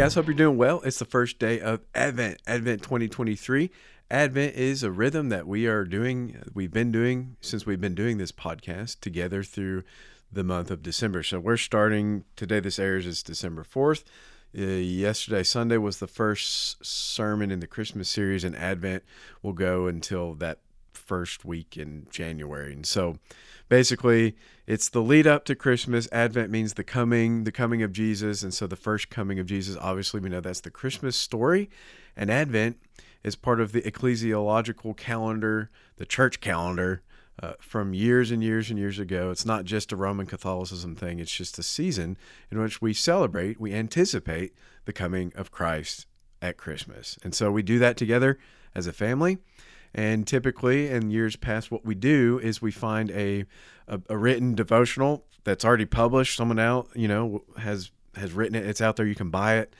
Guys, hope you're doing well. It's the first day of Advent, Advent 2023. Advent is a rhythm that we are doing, we've been doing since we've been doing this podcast together through the month of December. So we're starting today, this airs is December 4th. Uh, yesterday, Sunday, was the first sermon in the Christmas series, and Advent will go until that first week in January. And so basically, it's the lead up to Christmas. Advent means the coming, the coming of Jesus. And so the first coming of Jesus, obviously, we know that's the Christmas story. And Advent is part of the ecclesiological calendar, the church calendar. Uh, from years and years and years ago. It's not just a Roman Catholicism thing, it's just a season in which we celebrate, we anticipate the coming of Christ at Christmas. And so we do that together as a family. And typically, in years past, what we do is we find a, a, a written devotional that's already published. Someone out, you know, has has written it. It's out there. You can buy it.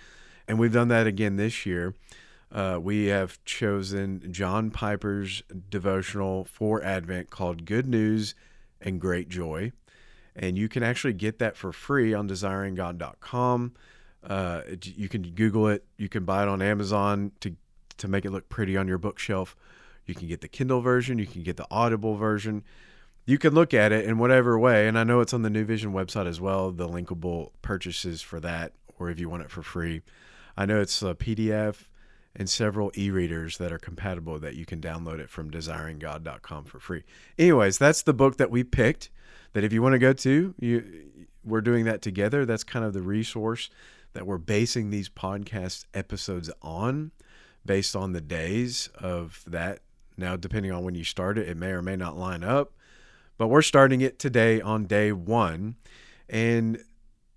And we've done that again this year. Uh, we have chosen John Piper's devotional for Advent called Good News and Great Joy. And you can actually get that for free on desiringgod.com. Uh, you can Google it. You can buy it on Amazon to, to make it look pretty on your bookshelf. You can get the Kindle version. You can get the Audible version. You can look at it in whatever way. And I know it's on the New Vision website as well, the linkable purchases for that, or if you want it for free. I know it's a PDF and several e-readers that are compatible that you can download it from desiringgod.com for free. Anyways, that's the book that we picked that if you want to go to, you we're doing that together. That's kind of the resource that we're basing these podcast episodes on based on the days of that. Now, depending on when you start it, it may or may not line up, but we're starting it today on day 1 and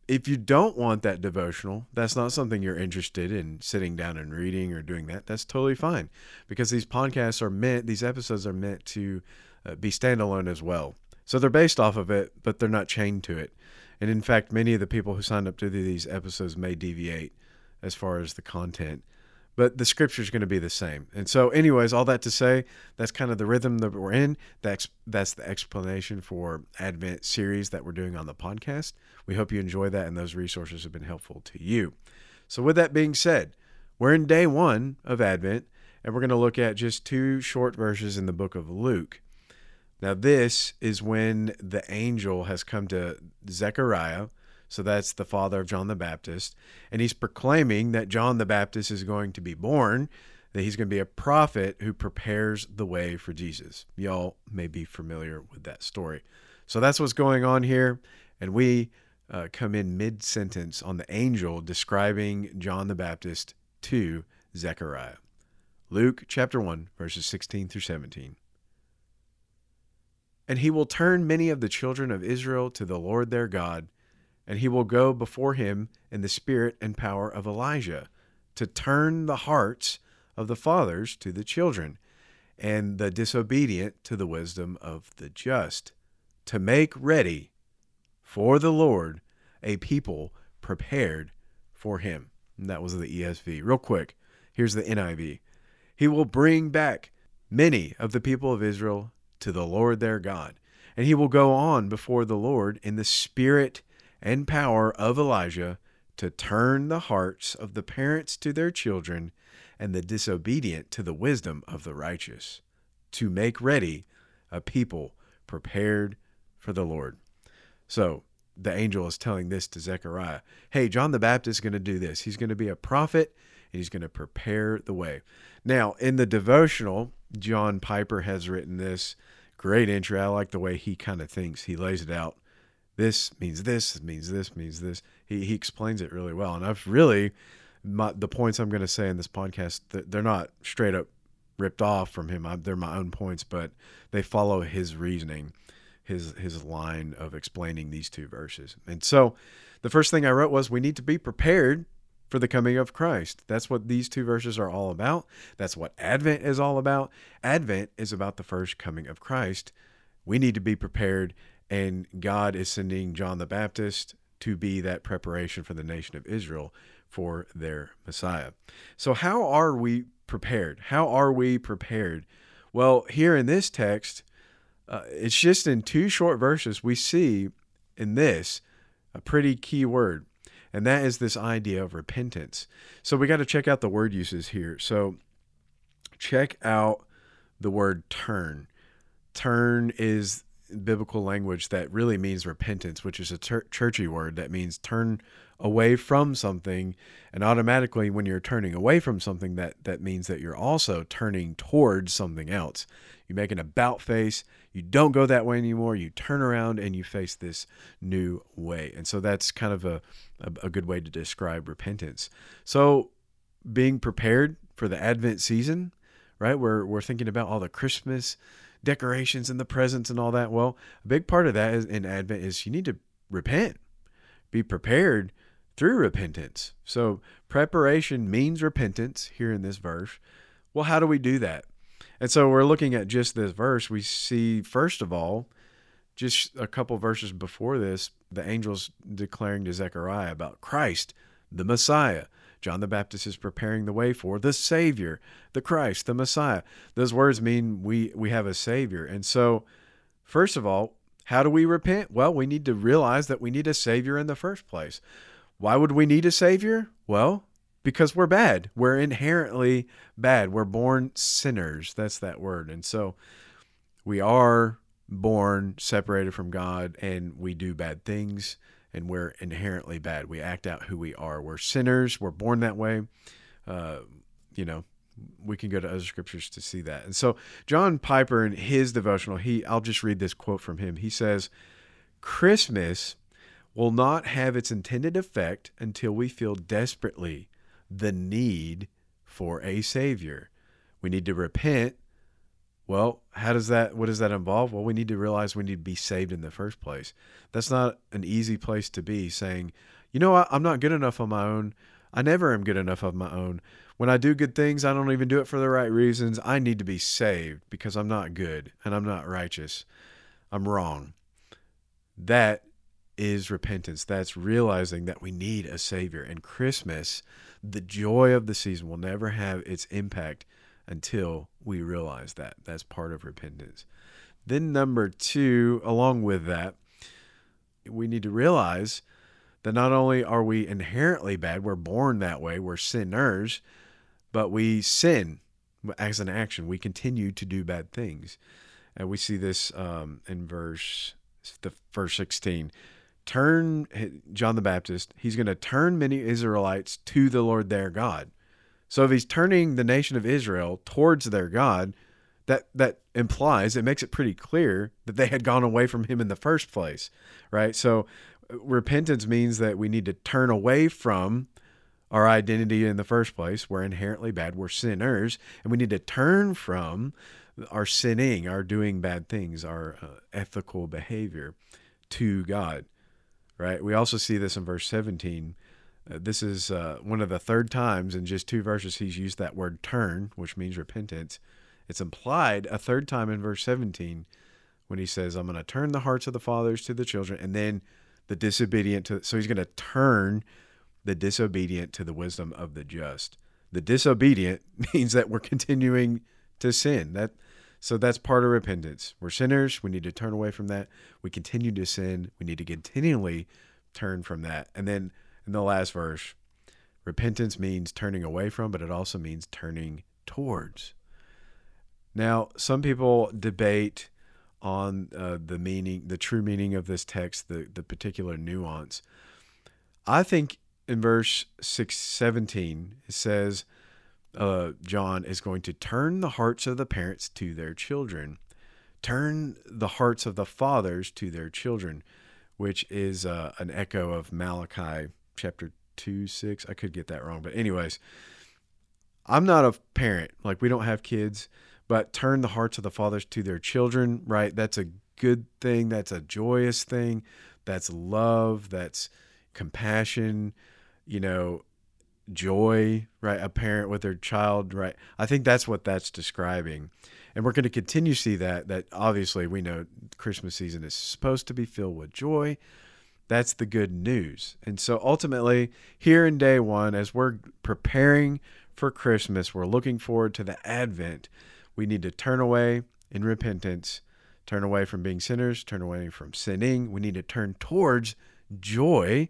if you don't want that devotional, that's not something you're interested in sitting down and reading or doing that, that's totally fine because these podcasts are meant, these episodes are meant to uh, be standalone as well. So they're based off of it, but they're not chained to it. And in fact, many of the people who signed up to do these episodes may deviate as far as the content but the scripture is going to be the same. And so, anyways, all that to say, that's kind of the rhythm that we're in. That's that's the explanation for Advent series that we're doing on the podcast. We hope you enjoy that, and those resources have been helpful to you. So, with that being said, we're in day one of Advent, and we're going to look at just two short verses in the book of Luke. Now, this is when the angel has come to Zechariah so that's the father of John the Baptist. And he's proclaiming that John the Baptist is going to be born, that he's going to be a prophet who prepares the way for Jesus. Y'all may be familiar with that story. So that's what's going on here. And we uh, come in mid sentence on the angel describing John the Baptist to Zechariah. Luke chapter 1, verses 16 through 17. And he will turn many of the children of Israel to the Lord their God and he will go before him in the spirit and power of Elijah to turn the hearts of the fathers to the children and the disobedient to the wisdom of the just, to make ready for the Lord a people prepared for him. And that was the ESV. Real quick, here's the NIV. He will bring back many of the people of Israel to the Lord their God, and he will go on before the Lord in the spirit and power of Elijah to turn the hearts of the parents to their children and the disobedient to the wisdom of the righteous, to make ready a people prepared for the Lord. So the angel is telling this to Zechariah Hey, John the Baptist is going to do this. He's going to be a prophet and he's going to prepare the way. Now, in the devotional, John Piper has written this great intro. I like the way he kind of thinks, he lays it out this means this means this means this. He he explains it really well, and I've really my, the points I'm going to say in this podcast they're not straight up ripped off from him. I, they're my own points, but they follow his reasoning, his his line of explaining these two verses. And so, the first thing I wrote was we need to be prepared for the coming of Christ. That's what these two verses are all about. That's what Advent is all about. Advent is about the first coming of Christ. We need to be prepared and God is sending John the Baptist to be that preparation for the nation of Israel for their Messiah. So, how are we prepared? How are we prepared? Well, here in this text, uh, it's just in two short verses, we see in this a pretty key word. And that is this idea of repentance. So we got to check out the word uses here. So check out the word turn. Turn is biblical language that really means repentance, which is a ter- churchy word that means turn away from something. And automatically, when you're turning away from something, that, that means that you're also turning towards something else. You make an about face. You don't go that way anymore. You turn around and you face this new way. And so that's kind of a, a, a good way to describe repentance. So being prepared for the Advent season, right? We're, we're thinking about all the Christmas decorations and the presents and all that. Well, a big part of that is, in Advent is you need to repent, be prepared through repentance. So preparation means repentance here in this verse. Well, how do we do that? And so we're looking at just this verse. We see, first of all, just a couple verses before this, the angels declaring to Zechariah about Christ, the Messiah. John the Baptist is preparing the way for the Savior, the Christ, the Messiah. Those words mean we, we have a Savior. And so, first of all, how do we repent? Well, we need to realize that we need a Savior in the first place. Why would we need a Savior? Well, because we're bad. We're inherently bad. We're born sinners. That's that word. And so we are born separated from God and we do bad things and we're inherently bad. We act out who we are. We're sinners. We're born that way. Uh, you know, we can go to other scriptures to see that. And so John Piper in his devotional, he I'll just read this quote from him. He says, "Christmas will not have its intended effect until we feel desperately the need for a savior. We need to repent well, how does that what does that involve? Well, we need to realize we need to be saved in the first place. That's not an easy place to be saying, you know what, I'm not good enough on my own. I never am good enough on my own. When I do good things, I don't even do it for the right reasons. I need to be saved because I'm not good and I'm not righteous. I'm wrong. That is repentance. That's realizing that we need a Savior. And Christmas, the joy of the season, will never have its impact until we realize that. That's part of repentance. Then, number two, along with that, we need to realize that not only are we inherently bad, we're born that way, we're sinners, but we sin as an action. We continue to do bad things. And we see this um, in verse the verse 16 turn John the Baptist, he's going to turn many Israelites to the Lord their God. So if he's turning the nation of Israel towards their God, that that implies it makes it pretty clear that they had gone away from him in the first place, right? So uh, repentance means that we need to turn away from our identity in the first place. We're inherently bad. We're sinners, and we need to turn from our sinning, our doing bad things, our uh, ethical behavior to God, right? We also see this in verse 17 uh, this is uh, one of the third times in just two verses he's used that word turn, which means repentance. It's implied a third time in verse 17 when he says, I'm going to turn the hearts of the fathers to the children, and then the disobedient to. So he's going to turn the disobedient to the wisdom of the just. The disobedient means that we're continuing to sin. That so that's part of repentance. We're sinners. We need to turn away from that. We continue to sin. We need to continually turn from that. And then in the last verse, repentance means turning away from, but it also means turning towards. Now, some people debate on uh, the meaning, the true meaning of this text, the, the particular nuance. I think in verse 617, it says, uh, John is going to turn the hearts of the parents to their children, turn the hearts of the fathers to their children, which is uh, an echo of Malachi chapter 2 6 i could get that wrong but anyways i'm not a parent. Like we don't have kids but turn the hearts of the fathers to their children right? That's a good thing. That's a joyous thing. That's love. That's compassion you know joy right? A parent with their child right? I think that's what that's describing. And we're going to continue to see that that obviously we know christmas season is supposed to be filled with joy that's the good news. And so ultimately, here in day one, as we're preparing for Christmas, we're looking forward to the Advent. We need to turn away in repentance, turn away from being sinners, turn away from sinning. We need to turn towards joy,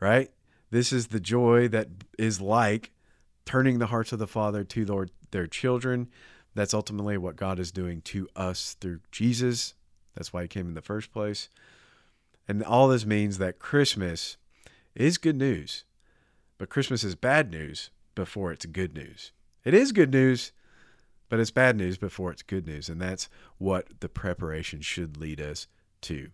right? This is the joy that is like turning the hearts of the Father to their, children. That's ultimately what God is doing to us through Jesus. That's why he came in the first place. And all this means that Christmas is good news, but Christmas is bad news before it's good news. It is good news, but it's bad news before it's good news. And that's what the preparation should lead us to.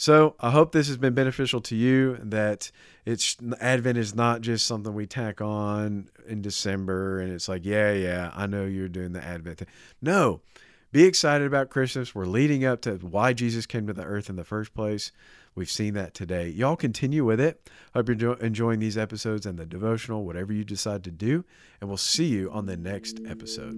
So I hope this has been beneficial to you. That it's Advent is not just something we tack on in December, and it's like, yeah, yeah, I know you're doing the Advent thing. No, be excited about Christmas. We're leading up to why Jesus came to the earth in the first place. We've seen that today. Y'all continue with it. Hope you're enjoying these episodes and the devotional, whatever you decide to do. And we'll see you on the next episode.